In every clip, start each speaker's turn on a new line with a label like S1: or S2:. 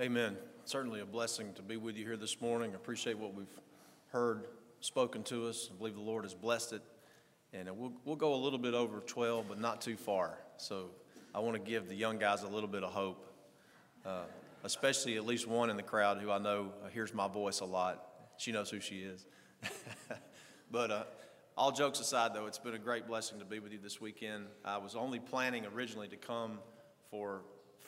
S1: Amen. Certainly a blessing to be with you here this morning. I appreciate what we've heard spoken to us. I believe the Lord has blessed it. And we'll, we'll go a little bit over 12, but not too far. So I want to give the young guys a little bit of hope, uh, especially at least one in the crowd who I know hears my voice a lot. She knows who she is. but uh, all jokes aside, though, it's been a great blessing to be with you this weekend. I was only planning originally to come for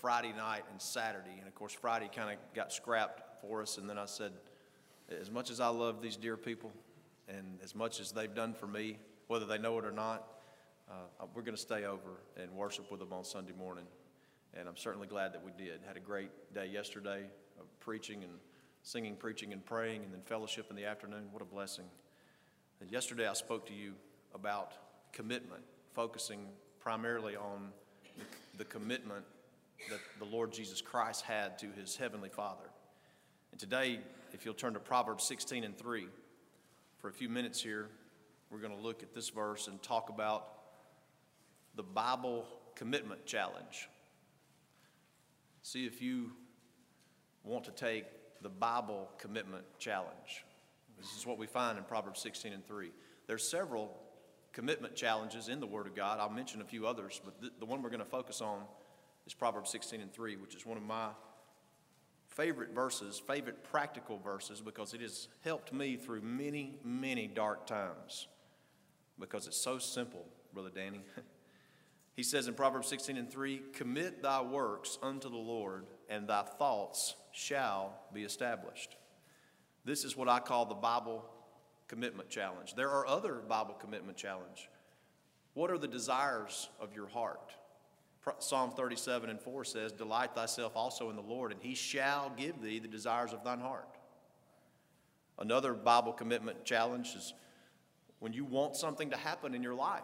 S1: Friday night and Saturday. And of course, Friday kind of got scrapped for us. And then I said, as much as I love these dear people and as much as they've done for me, whether they know it or not, uh, we're going to stay over and worship with them on Sunday morning. And I'm certainly glad that we did. Had a great day yesterday of preaching and singing, preaching, and praying, and then fellowship in the afternoon. What a blessing. And yesterday I spoke to you about commitment, focusing primarily on the commitment that the Lord Jesus Christ had to his heavenly Father. And today, if you'll turn to Proverbs 16 and 3, for a few minutes here, we're going to look at this verse and talk about the Bible commitment challenge. See if you want to take the Bible commitment challenge. This is what we find in Proverbs 16 and 3. There's several commitment challenges in the Word of God. I'll mention a few others, but the, the one we're going to focus on is Proverbs 16 and 3, which is one of my favorite verses, favorite practical verses, because it has helped me through many, many dark times. Because it's so simple, Brother Danny. he says in Proverbs 16 and 3 Commit thy works unto the Lord, and thy thoughts shall be established. This is what I call the Bible commitment challenge. There are other Bible commitment challenge. What are the desires of your heart? Psalm 37 and 4 says, Delight thyself also in the Lord, and he shall give thee the desires of thine heart. Another Bible commitment challenge is when you want something to happen in your life,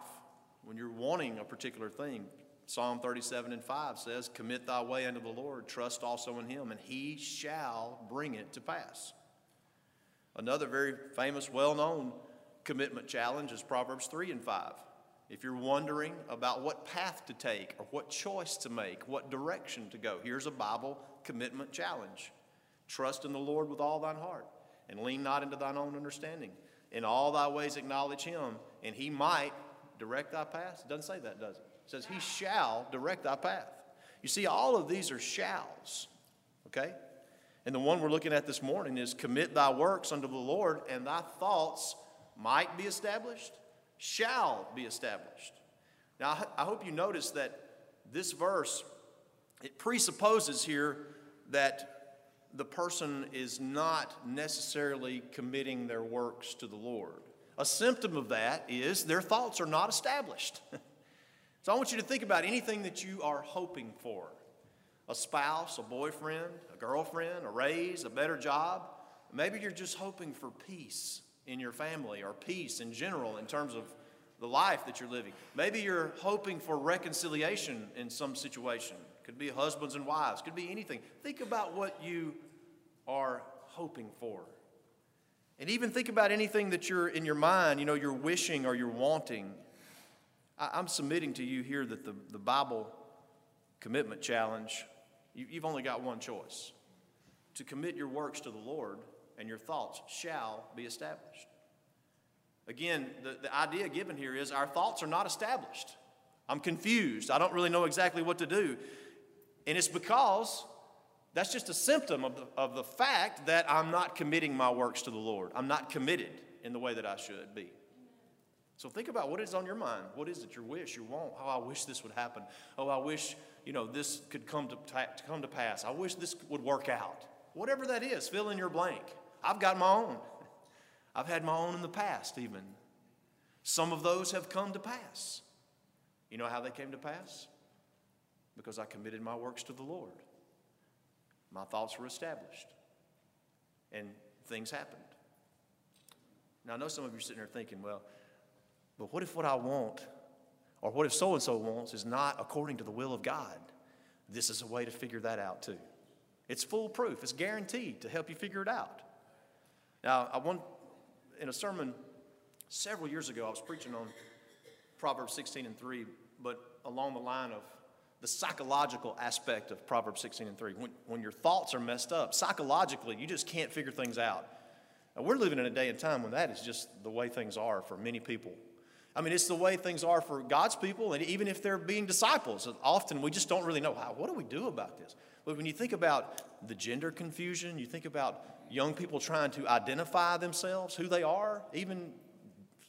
S1: when you're wanting a particular thing. Psalm 37 and 5 says, Commit thy way unto the Lord, trust also in him, and he shall bring it to pass. Another very famous, well known commitment challenge is Proverbs 3 and 5. If you're wondering about what path to take or what choice to make, what direction to go, here's a Bible commitment challenge. Trust in the Lord with all thine heart, and lean not into thine own understanding. In all thy ways acknowledge him, and he might direct thy path. It doesn't say that, does it? It says he shall direct thy path. You see, all of these are shalls, okay? And the one we're looking at this morning is commit thy works unto the Lord, and thy thoughts might be established shall be established. Now, I hope you notice that this verse, it presupposes here that the person is not necessarily committing their works to the Lord. A symptom of that is their thoughts are not established. so I want you to think about anything that you are hoping for a spouse, a boyfriend, a girlfriend, a raise, a better job. Maybe you're just hoping for peace in your family or peace in general in terms of the life that you're living. Maybe you're hoping for reconciliation in some situation. Could be husbands and wives, could be anything. Think about what you are hoping for. And even think about anything that you're in your mind, you know, you're wishing or you're wanting. I, am submitting to you here that the, the Bible commitment challenge, you, you've only got one choice to commit your works to the Lord and your thoughts shall be established. Again, the, the idea given here is our thoughts are not established. I'm confused. I don't really know exactly what to do. And it's because that's just a symptom of the, of the fact that I'm not committing my works to the Lord. I'm not committed in the way that I should be. So think about what is on your mind. What is it, your wish, your want? Oh, I wish this would happen. Oh, I wish, you know, this could come to, to come to pass. I wish this would work out. Whatever that is, fill in your blank. I've got my own. I've had my own in the past, even. Some of those have come to pass. You know how they came to pass? Because I committed my works to the Lord. My thoughts were established, and things happened. Now, I know some of you are sitting there thinking, well, but what if what I want, or what if so and so wants, is not according to the will of God? This is a way to figure that out, too. It's foolproof, it's guaranteed to help you figure it out. Now, I want, in a sermon several years ago, I was preaching on Proverbs 16 and 3, but along the line of the psychological aspect of Proverbs 16 and 3. When, when your thoughts are messed up, psychologically, you just can't figure things out. We're living in a day and time when that is just the way things are for many people. I mean, it's the way things are for God's people, and even if they're being disciples, often we just don't really know how. What do we do about this? But when you think about the gender confusion, you think about young people trying to identify themselves, who they are, even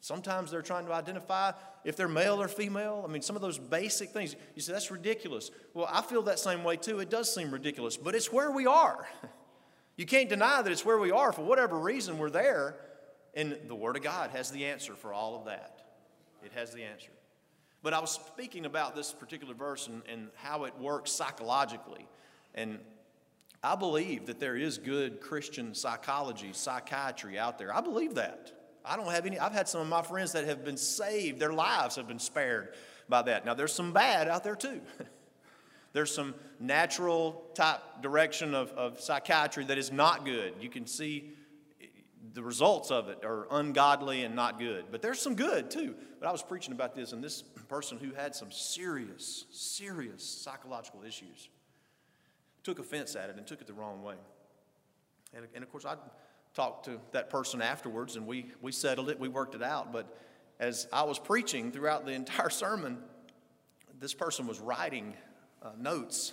S1: Sometimes they're trying to identify if they're male or female. I mean, some of those basic things. You say, that's ridiculous. Well, I feel that same way too. It does seem ridiculous, but it's where we are. You can't deny that it's where we are. For whatever reason, we're there. And the Word of God has the answer for all of that. It has the answer. But I was speaking about this particular verse and, and how it works psychologically. And I believe that there is good Christian psychology, psychiatry out there. I believe that. I don't have any, I've had some of my friends that have been saved, their lives have been spared by that. Now, there's some bad out there too. there's some natural type direction of, of psychiatry that is not good. You can see the results of it are ungodly and not good. But there's some good too. But I was preaching about this, and this person who had some serious, serious psychological issues took offense at it and took it the wrong way. And, and of course, I talked to that person afterwards and we, we settled it, we worked it out. But as I was preaching throughout the entire sermon, this person was writing uh, notes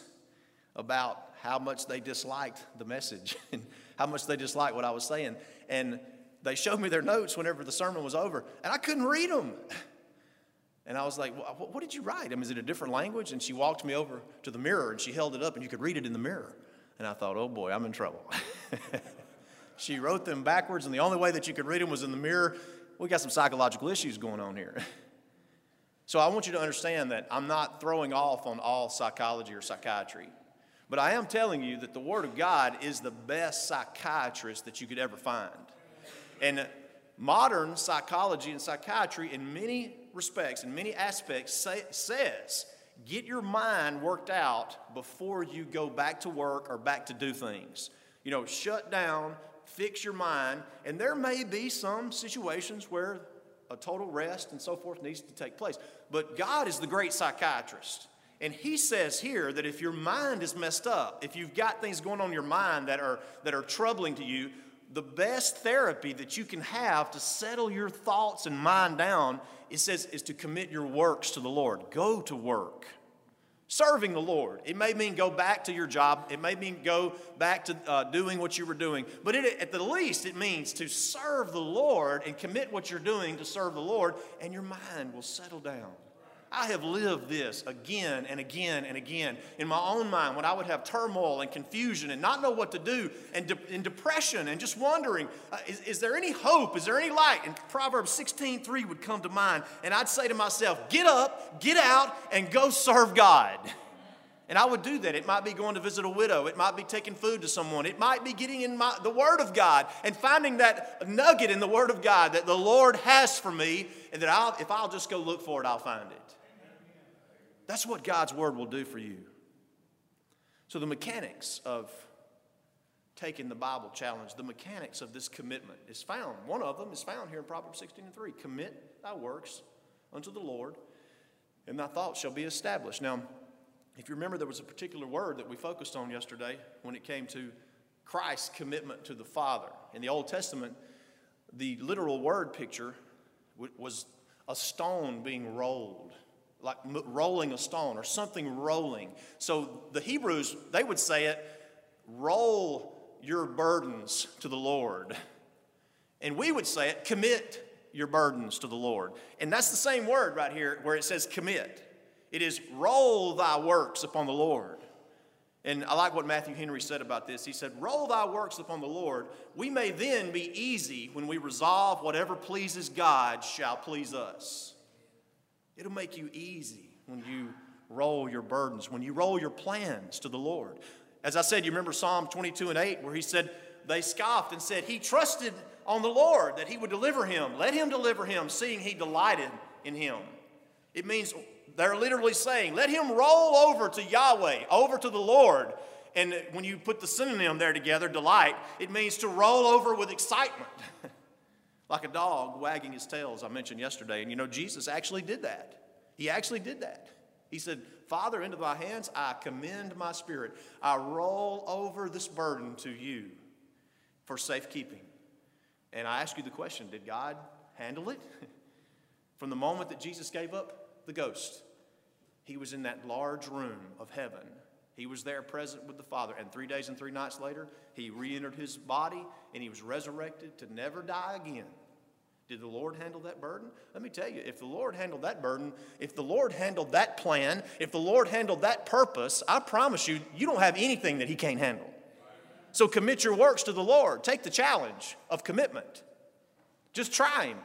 S1: about how much they disliked the message and how much they disliked what I was saying. And they showed me their notes whenever the sermon was over, and I couldn't read them. And I was like, well, What did you write? I mean, is it a different language? And she walked me over to the mirror and she held it up, and you could read it in the mirror. And I thought, Oh boy, I'm in trouble. She wrote them backwards, and the only way that you could read them was in the mirror. We got some psychological issues going on here. so I want you to understand that I'm not throwing off on all psychology or psychiatry. But I am telling you that the Word of God is the best psychiatrist that you could ever find. And modern psychology and psychiatry, in many respects, in many aspects, say, says get your mind worked out before you go back to work or back to do things. You know, shut down, fix your mind. And there may be some situations where a total rest and so forth needs to take place. But God is the great psychiatrist. And he says here that if your mind is messed up, if you've got things going on in your mind that are, that are troubling to you, the best therapy that you can have to settle your thoughts and mind down, it says, is to commit your works to the Lord. Go to work serving the Lord. It may mean go back to your job, it may mean go back to uh, doing what you were doing, but it, at the least, it means to serve the Lord and commit what you're doing to serve the Lord, and your mind will settle down. I have lived this again and again and again in my own mind when I would have turmoil and confusion and not know what to do and, de- and depression and just wondering, uh, is, is, there any hope? Is there any light? And Proverbs 16 3 would come to mind. And I'd say to myself, get up, get out, and go serve God. And I would do that. It might be going to visit a widow. It might be taking food to someone. It might be getting in my, the Word of God and finding that nugget in the Word of God that the Lord has for me, and that I'll, if I'll just go look for it, I'll find it. That's what God's word will do for you. So, the mechanics of taking the Bible challenge, the mechanics of this commitment is found. One of them is found here in Proverbs 16 and 3. Commit thy works unto the Lord, and thy thoughts shall be established. Now, if you remember, there was a particular word that we focused on yesterday when it came to Christ's commitment to the Father. In the Old Testament, the literal word picture was a stone being rolled like rolling a stone or something rolling. So the Hebrews, they would say it, roll your burdens to the Lord. And we would say it, commit your burdens to the Lord. And that's the same word right here where it says commit. It is roll thy works upon the Lord. And I like what Matthew Henry said about this. He said, Roll thy works upon the Lord. We may then be easy when we resolve whatever pleases God shall please us. It'll make you easy when you roll your burdens, when you roll your plans to the Lord. As I said, you remember Psalm 22 and 8, where he said, They scoffed and said, He trusted on the Lord that he would deliver him. Let him deliver him, seeing he delighted in him. It means they're literally saying, Let him roll over to Yahweh, over to the Lord. And when you put the synonym there together, delight, it means to roll over with excitement. like a dog wagging his tail, as I mentioned yesterday. And you know, Jesus actually did that. He actually did that. He said, Father, into thy hands I commend my spirit. I roll over this burden to you for safekeeping. And I ask you the question did God handle it? From the moment that Jesus gave up the ghost, he was in that large room of heaven. He was there present with the Father. And three days and three nights later, he re entered his body and he was resurrected to never die again. Did the Lord handle that burden? Let me tell you, if the Lord handled that burden, if the Lord handled that plan, if the Lord handled that purpose, I promise you, you don't have anything that He can't handle. So commit your works to the Lord. Take the challenge of commitment. Just try Him.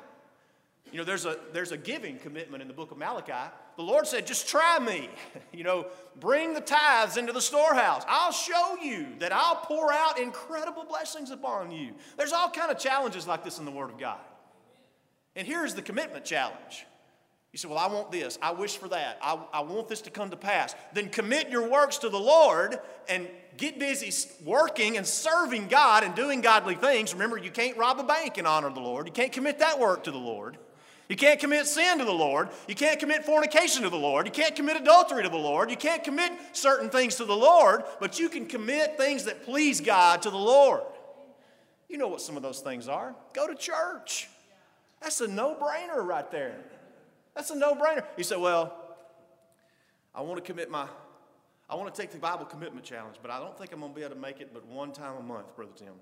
S1: You know, there's a, there's a giving commitment in the book of Malachi. The Lord said, just try me. You know, bring the tithes into the storehouse. I'll show you that I'll pour out incredible blessings upon you. There's all kind of challenges like this in the Word of God. And here's the commitment challenge. You say, Well, I want this. I wish for that. I, I want this to come to pass. Then commit your works to the Lord and get busy working and serving God and doing godly things. Remember, you can't rob a bank and honor the Lord. You can't commit that work to the Lord. You can't commit sin to the Lord. You can't commit fornication to the Lord. You can't commit adultery to the Lord. You can't commit certain things to the Lord, but you can commit things that please God to the Lord. You know what some of those things are. Go to church. That's a no brainer right there. That's a no brainer. You say, well, I want to commit my, I want to take the Bible commitment challenge, but I don't think I'm going to be able to make it but one time a month, Brother Tim.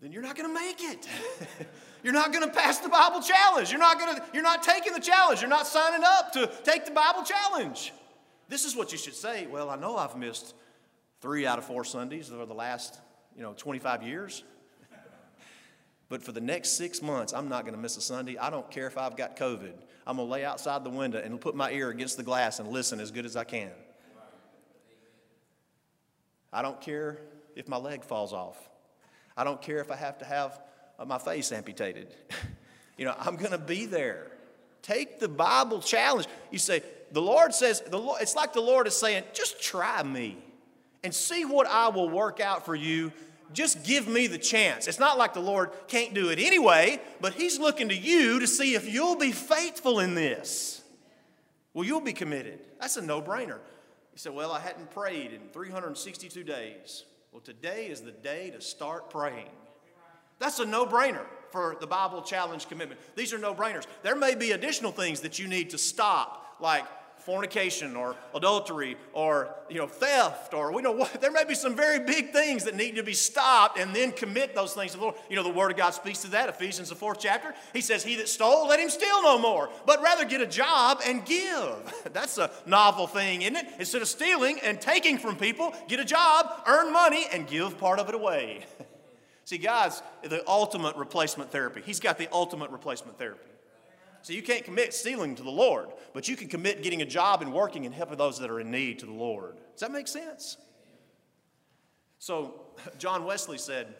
S1: Then you're not going to make it. you're not going to pass the Bible challenge. You're not going to, you're not taking the challenge. You're not signing up to take the Bible challenge. This is what you should say. Well, I know I've missed three out of four Sundays over the last, you know, 25 years. But for the next six months, I'm not going to miss a Sunday. I don't care if I've got COVID. I'm going to lay outside the window and put my ear against the glass and listen as good as I can. I don't care if my leg falls off. I don't care if I have to have uh, my face amputated. you know, I'm going to be there. Take the Bible challenge. You say, the Lord says, the Lord, it's like the Lord is saying, just try me and see what I will work out for you just give me the chance. It's not like the Lord can't do it anyway, but He's looking to you to see if you'll be faithful in this. Well, you'll be committed. That's a no brainer. He said, Well, I hadn't prayed in 362 days. Well, today is the day to start praying. That's a no brainer for the Bible challenge commitment. These are no brainers. There may be additional things that you need to stop, like fornication or adultery or you know theft or we know what there may be some very big things that need to be stopped and then commit those things to the Lord. You know the word of God speaks to that. Ephesians the fourth chapter. He says, He that stole, let him steal no more, but rather get a job and give. That's a novel thing, isn't it? Instead of stealing and taking from people, get a job, earn money, and give part of it away. See, God's the ultimate replacement therapy. He's got the ultimate replacement therapy. So you can't commit stealing to the Lord, but you can commit getting a job and working and helping those that are in need to the Lord. Does that make sense? So John Wesley said,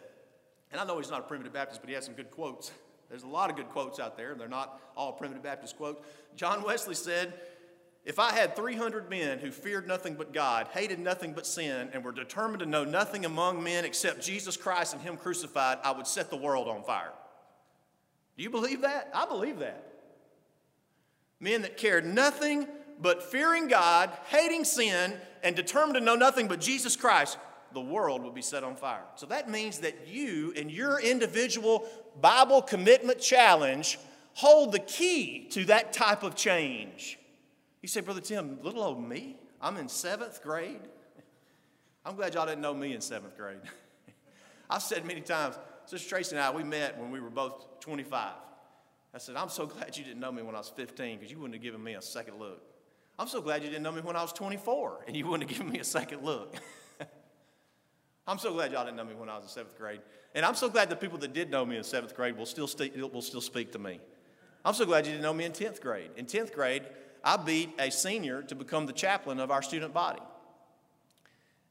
S1: and I know he's not a primitive Baptist, but he has some good quotes. There's a lot of good quotes out there, and they're not all primitive Baptist quotes. John Wesley said, If I had 300 men who feared nothing but God, hated nothing but sin, and were determined to know nothing among men except Jesus Christ and Him crucified, I would set the world on fire. Do you believe that? I believe that men that cared nothing but fearing God, hating sin, and determined to know nothing but Jesus Christ, the world would be set on fire. So that means that you and your individual Bible commitment challenge hold the key to that type of change. You say, Brother Tim, little old me? I'm in seventh grade. I'm glad y'all didn't know me in seventh grade. I've said many times, Sister Tracy and I, we met when we were both 25. I said, I'm so glad you didn't know me when I was 15 because you wouldn't have given me a second look. I'm so glad you didn't know me when I was 24 and you wouldn't have given me a second look. I'm so glad y'all didn't know me when I was in seventh grade. And I'm so glad the people that did know me in seventh grade will still, st- will still speak to me. I'm so glad you didn't know me in 10th grade. In 10th grade, I beat a senior to become the chaplain of our student body.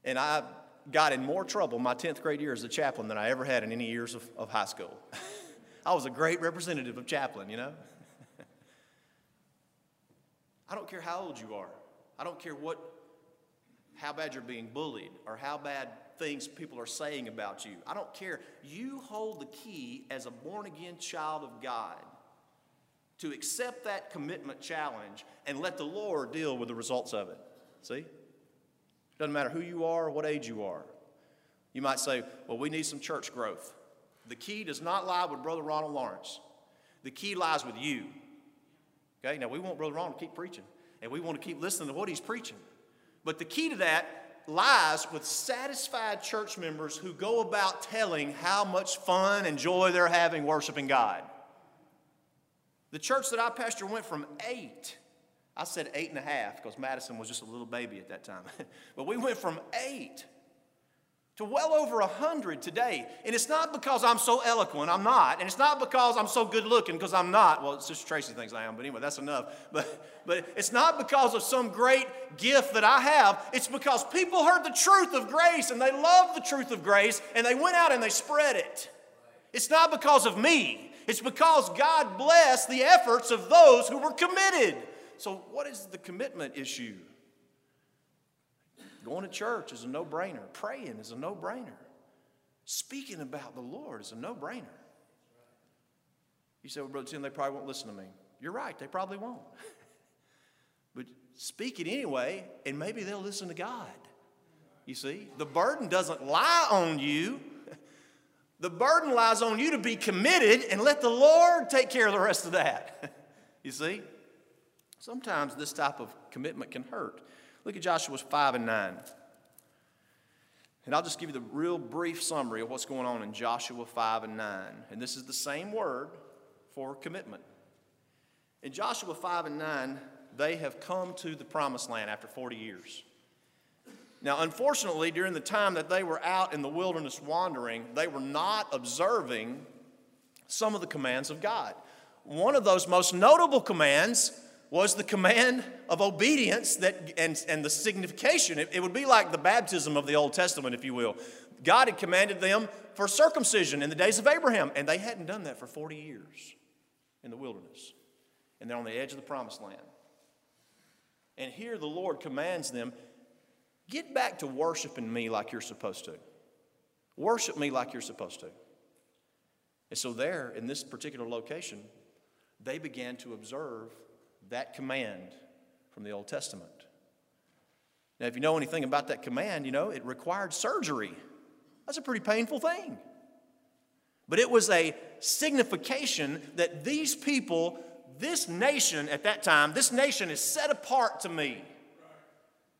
S1: And I got in more trouble my 10th grade year as a chaplain than I ever had in any years of, of high school. I was a great representative of chaplain, you know? I don't care how old you are. I don't care what, how bad you're being bullied or how bad things people are saying about you. I don't care. You hold the key as a born again child of God to accept that commitment challenge and let the Lord deal with the results of it. See? Doesn't matter who you are or what age you are. You might say, well, we need some church growth. The key does not lie with Brother Ronald Lawrence. The key lies with you. Okay, now we want Brother Ronald to keep preaching, and we want to keep listening to what he's preaching. But the key to that lies with satisfied church members who go about telling how much fun and joy they're having worshiping God. The church that I pastor went from eight, I said eight and a half because Madison was just a little baby at that time, but we went from eight to well over a hundred today. And it's not because I'm so eloquent, I'm not. And it's not because I'm so good looking, because I'm not. Well, just Tracy thinks I am, but anyway, that's enough. But, but it's not because of some great gift that I have. It's because people heard the truth of grace and they loved the truth of grace and they went out and they spread it. It's not because of me. It's because God blessed the efforts of those who were committed. So, what is the commitment issue? Going to church is a no brainer. Praying is a no brainer. Speaking about the Lord is a no brainer. You say, well, Brother Tim, they probably won't listen to me. You're right, they probably won't. but speak it anyway, and maybe they'll listen to God. You see, the burden doesn't lie on you. The burden lies on you to be committed and let the Lord take care of the rest of that. you see? Sometimes this type of commitment can hurt. Look at Joshua 5 and 9. And I'll just give you the real brief summary of what's going on in Joshua 5 and 9. And this is the same word for commitment. In Joshua 5 and 9, they have come to the promised land after 40 years. Now, unfortunately, during the time that they were out in the wilderness wandering, they were not observing some of the commands of God. One of those most notable commands was the command of obedience that, and, and the signification. It, it would be like the baptism of the Old Testament, if you will. God had commanded them for circumcision in the days of Abraham, and they hadn't done that for 40 years in the wilderness. And they're on the edge of the promised land. And here the Lord commands them get back to worshiping me like you're supposed to. Worship me like you're supposed to. And so, there, in this particular location, they began to observe that command from the Old Testament. Now, if you know anything about that command, you know it required surgery. That's a pretty painful thing. But it was a signification that these people, this nation at that time, this nation is set apart to me.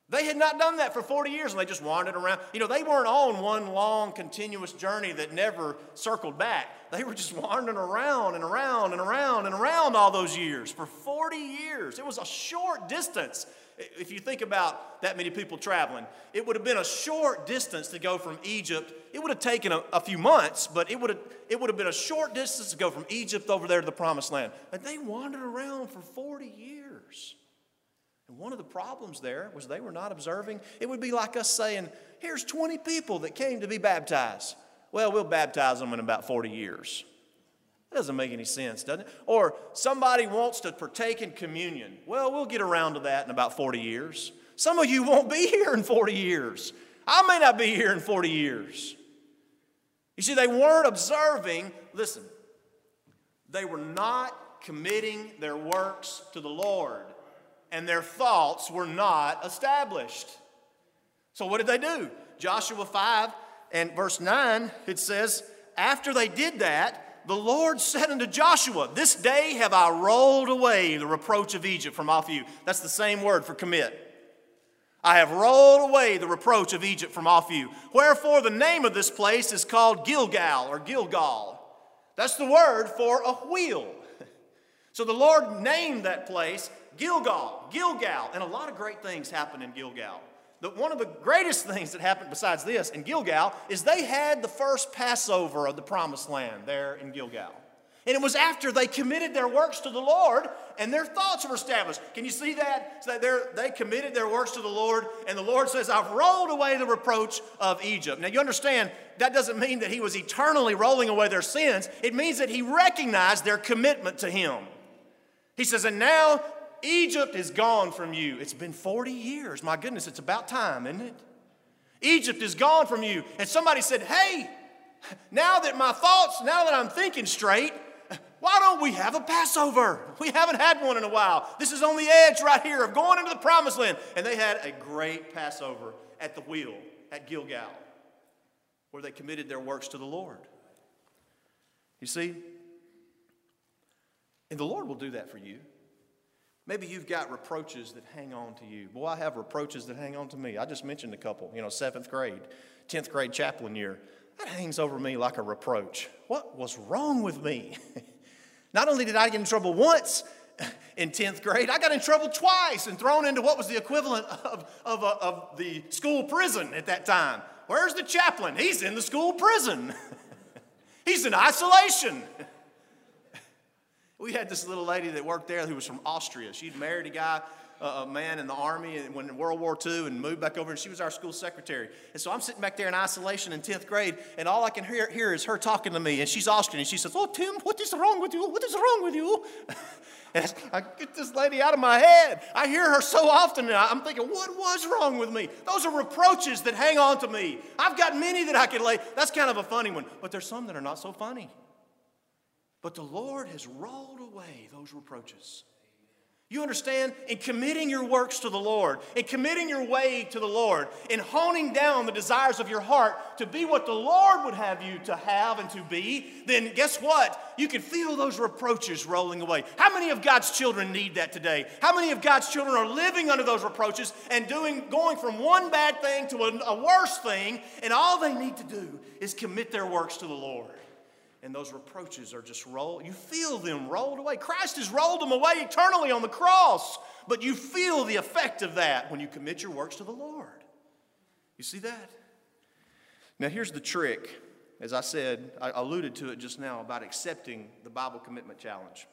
S1: They had not done that for 40 years and they just wandered around. You know, they weren't on one long, continuous journey that never circled back. They were just wandering around and around and around and around all those years for 40 years. It was a short distance. If you think about that many people traveling, it would have been a short distance to go from Egypt. It would have taken a, a few months, but it would, have, it would have been a short distance to go from Egypt over there to the promised land. And they wandered around for 40 years. And one of the problems there was they were not observing. It would be like us saying, here's 20 people that came to be baptized. Well, we'll baptize them in about 40 years. That doesn't make any sense, doesn't it? Or somebody wants to partake in communion. Well, we'll get around to that in about 40 years. Some of you won't be here in 40 years. I may not be here in 40 years. You see, they weren't observing, listen, they were not committing their works to the Lord and their thoughts were not established. So, what did they do? Joshua 5 and verse 9, it says, After they did that, the Lord said unto Joshua, This day have I rolled away the reproach of Egypt from off you. That's the same word for commit. I have rolled away the reproach of Egypt from off you. Wherefore, the name of this place is called Gilgal or Gilgal. That's the word for a wheel. So the Lord named that place Gilgal, Gilgal, and a lot of great things happened in Gilgal. The, one of the greatest things that happened besides this in Gilgal is they had the first Passover of the promised land there in Gilgal. And it was after they committed their works to the Lord and their thoughts were established. Can you see that? So that they committed their works to the Lord, and the Lord says, I've rolled away the reproach of Egypt. Now, you understand, that doesn't mean that He was eternally rolling away their sins. It means that He recognized their commitment to Him. He says, And now Egypt is gone from you. It's been 40 years. My goodness, it's about time, isn't it? Egypt is gone from you. And somebody said, Hey, now that my thoughts, now that I'm thinking straight,
S2: Why don't we have a Passover? We haven't had one in a while. This is on the edge right here of going into the promised land. And they had a great Passover at the wheel at Gilgal, where they committed their works to the Lord. You see? And the Lord will do that for you. Maybe you've got reproaches that hang on to you. Boy, I have reproaches that hang on to me. I just mentioned a couple, you know, seventh grade, 10th grade chaplain year. That hangs over me like a reproach. What was wrong with me? Not only did I get in trouble once in 10th grade, I got in trouble twice and thrown into what was the equivalent of, of, uh, of the school prison at that time. Where's the chaplain? He's in the school prison, he's in isolation. We had this little lady that worked there who was from Austria. She'd married a guy, a man in the army and when in World War II and moved back over, and she was our school secretary. And so I'm sitting back there in isolation in 10th grade, and all I can hear, hear is her talking to me, and she's Austrian, and she says, Oh, Tim, what is wrong with you? What is wrong with you? and I get this lady out of my head. I hear her so often, and I'm thinking, What was wrong with me? Those are reproaches that hang on to me. I've got many that I could lay. That's kind of a funny one, but there's some that are not so funny. But the Lord has rolled away those reproaches. You understand? In committing your works to the Lord, in committing your way to the Lord, in honing down the desires of your heart to be what the Lord would have you to have and to be, then guess what? You can feel those reproaches rolling away. How many of God's children need that today? How many of God's children are living under those reproaches and doing going from one bad thing to a, a worse thing, and all they need to do is commit their works to the Lord? And those reproaches are just rolled. You feel them rolled away. Christ has rolled them away eternally on the cross, but you feel the effect of that when you commit your works to the Lord. You see that? Now, here's the trick. As I said, I alluded to it just now about accepting the Bible Commitment Challenge.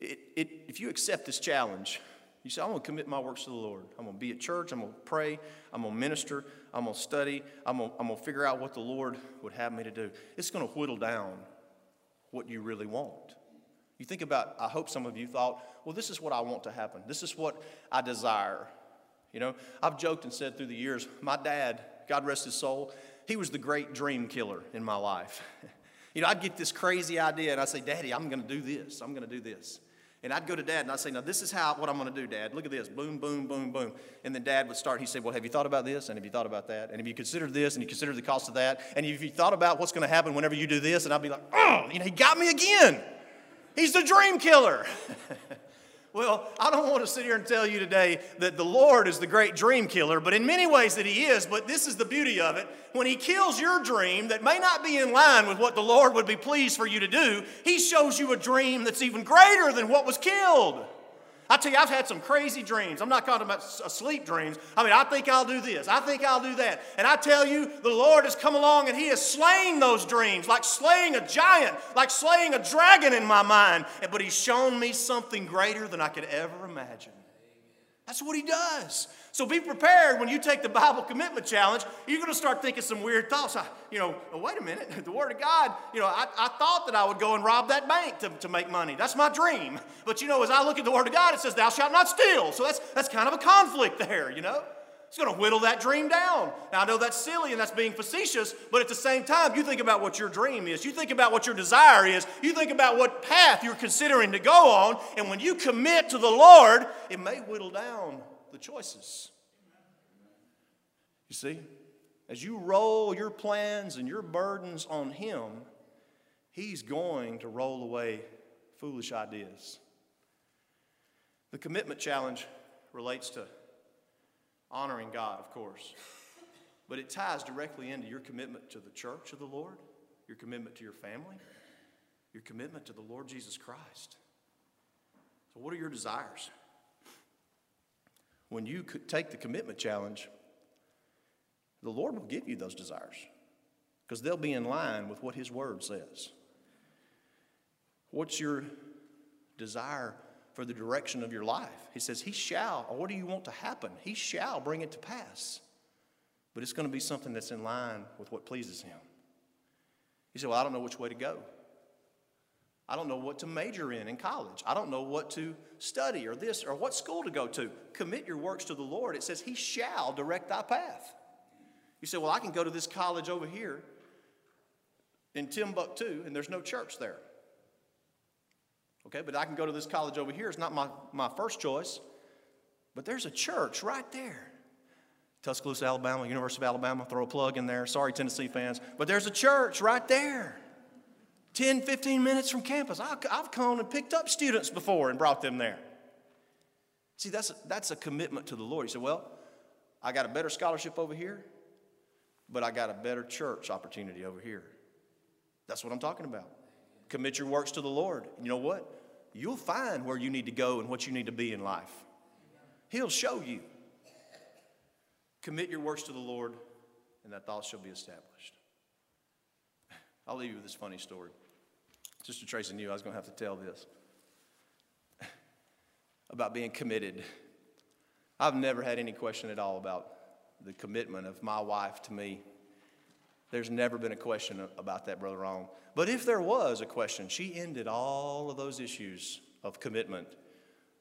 S2: It, it, if you accept this challenge, you say, I'm going to commit my works to the Lord. I'm going to be at church. I'm going to pray. I'm going to minister. I'm going to study. I'm going, I'm to figure out what the Lord would have me to do. It's going to whittle down what you really want. You think about, I hope some of you thought, well, this is what I want to happen. This is what I desire. You know, I've joked and said through the years, my dad, God rest his soul, he was the great dream killer in my life. you know, I'd get this crazy idea and I'd say, Daddy, I'm going to do this. I'm going to do this. And I'd go to dad and I'd say, Now, this is how what I'm going to do, dad. Look at this. Boom, boom, boom, boom. And then dad would start. He said, Well, have you thought about this? And have you thought about that? And have you considered this? And you considered the cost of that? And have you thought about what's going to happen whenever you do this? And I'd be like, Oh, you know, he got me again. He's the dream killer. Well, I don't want to sit here and tell you today that the Lord is the great dream killer, but in many ways that He is. But this is the beauty of it. When He kills your dream that may not be in line with what the Lord would be pleased for you to do, He shows you a dream that's even greater than what was killed. I tell you, I've had some crazy dreams. I'm not talking about uh, sleep dreams. I mean, I think I'll do this. I think I'll do that. And I tell you, the Lord has come along and He has slain those dreams, like slaying a giant, like slaying a dragon in my mind. But He's shown me something greater than I could ever imagine. That's what He does. So be prepared when you take the Bible commitment challenge. You're going to start thinking some weird thoughts. I, you know, oh, wait a minute. The Word of God, you know, I, I thought that I would go and rob that bank to, to make money. That's my dream. But, you know, as I look at the Word of God, it says, Thou shalt not steal. So that's, that's kind of a conflict there, you know? It's going to whittle that dream down. Now, I know that's silly and that's being facetious, but at the same time, you think about what your dream is. You think about what your desire is. You think about what path you're considering to go on. And when you commit to the Lord, it may whittle down the choices. You see, as you roll your plans and your burdens on Him, He's going to roll away foolish ideas. The commitment challenge relates to honoring God, of course, but it ties directly into your commitment to the church of the Lord, your commitment to your family, your commitment to the Lord Jesus Christ. So, what are your desires? When you take the commitment challenge, the Lord will give you those desires because they'll be in line with what His Word says. What's your desire for the direction of your life? He says, He shall, or what do you want to happen? He shall bring it to pass. But it's going to be something that's in line with what pleases Him. He said, Well, I don't know which way to go. I don't know what to major in in college. I don't know what to study or this or what school to go to. Commit your works to the Lord. It says, He shall direct thy path. You say, Well, I can go to this college over here. in Timbuktu and there's no church there. Okay, but I can go to this college over here. It's not my, my first choice, but there's a church right there. Tuscaloosa, Alabama, University of Alabama, throw a plug in there. Sorry, Tennessee fans, but there's a church right there. 10, 15 minutes from campus. I've come and picked up students before and brought them there. See, that's a, that's a commitment to the Lord. You say, well, I got a better scholarship over here, but I got a better church opportunity over here. That's what I'm talking about. Commit your works to the Lord. You know what? You'll find where you need to go and what you need to be in life. He'll show you. Commit your works to the Lord, and that thought shall be established. I'll leave you with this funny story. Sister Tracy knew I was going to have to tell this about being committed. I've never had any question at all about the commitment of my wife to me. There's never been a question about that, Brother Ron. But if there was a question, she ended all of those issues of commitment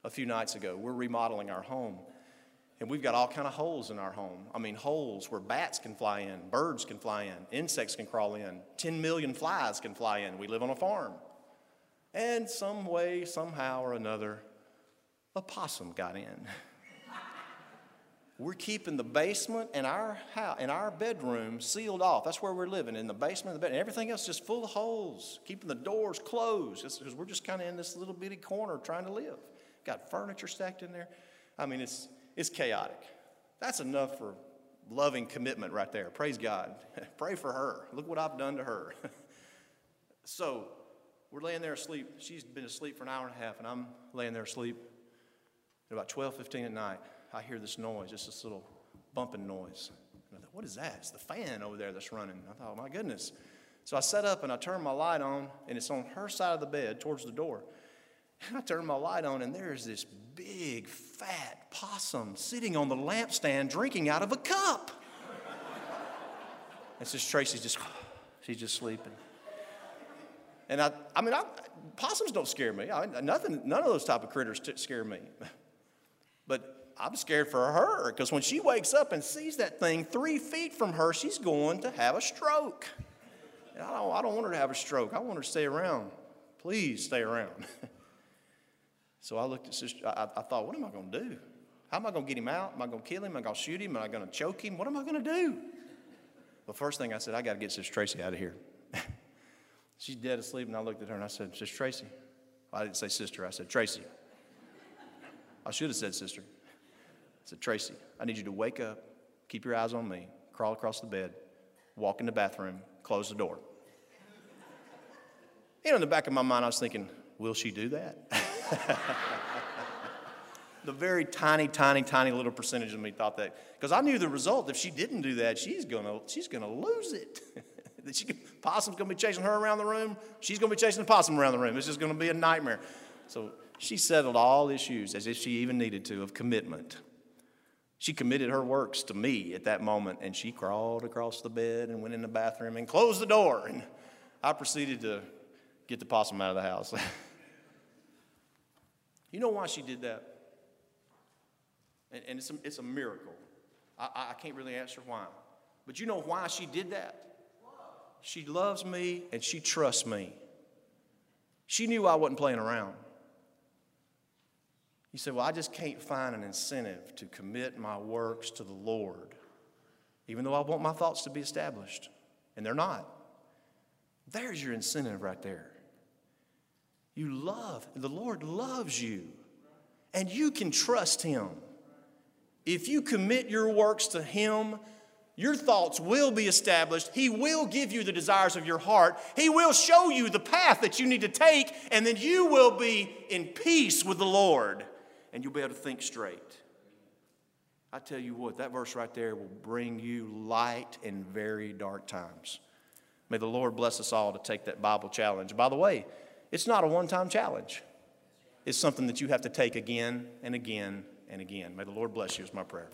S2: a few nights ago. We're remodeling our home. And we've got all kind of holes in our home. I mean, holes where bats can fly in, birds can fly in, insects can crawl in, 10 million flies can fly in. We live on a farm. And some way, somehow or another, a possum got in. we're keeping the basement and our house and our bedroom sealed off. That's where we're living in the basement of the bed. And everything else just full of holes, keeping the doors closed because we're just kind of in this little bitty corner trying to live. Got furniture stacked in there. I mean, it's is chaotic. That's enough for loving commitment right there. Praise God. Pray for her. Look what I've done to her. so we're laying there asleep. She's been asleep for an hour and a half, and I'm laying there asleep. At about 12, 15 at night, I hear this noise, just this little bumping noise. And I thought, what is that? It's the fan over there that's running. I thought, oh, my goodness. So I set up and I turned my light on, and it's on her side of the bed towards the door. And I turned my light on, and there's this big, fat possum sitting on the lampstand drinking out of a cup. and says, Tracy's just, she's just sleeping. And I, I mean, I, possums don't scare me. I, nothing, none of those type of critters t- scare me. But I'm scared for her because when she wakes up and sees that thing three feet from her, she's going to have a stroke. And I don't, I don't want her to have a stroke. I want her to stay around. Please stay around. So I looked at Sister, I, I thought, what am I going to do? How am I going to get him out? Am I going to kill him? Am I going to shoot him? Am I going to choke him? What am I going to do? The first thing I said, I got to get Sister Tracy out of here. She's dead asleep, and I looked at her and I said, Sister Tracy. I didn't say sister, I said Tracy. I should have said sister. I said, Tracy, I need you to wake up, keep your eyes on me, crawl across the bed, walk in the bathroom, close the door. You know, in the back of my mind, I was thinking, will she do that? the very tiny, tiny, tiny little percentage of me thought that. Because I knew the result. If she didn't do that, she's to she's gonna lose it. that she, possum's to be chasing her around the room. She's to be chasing the possum around the room. It's just to be a nightmare. So she settled all issues as if she even needed to of commitment. She committed her works to me at that moment, and she crawled across the bed and went in the bathroom and closed the door. And I proceeded to get the possum out of the house. You know why she did that? And, and it's, a, it's a miracle. I, I can't really answer why. But you know why she did that? She loves me and she trusts me. She knew I wasn't playing around. You say, Well, I just can't find an incentive to commit my works to the Lord, even though I want my thoughts to be established. And they're not. There's your incentive right there. You love, the Lord loves you, and you can trust Him. If you commit your works to Him, your thoughts will be established. He will give you the desires of your heart. He will show you the path that you need to take, and then you will be in peace with the Lord, and you'll be able to think straight. I tell you what, that verse right there will bring you light in very dark times. May the Lord bless us all to take that Bible challenge. By the way, it's not a one time challenge, it's something that you have to take again and again and again. May the Lord bless you, is my prayer.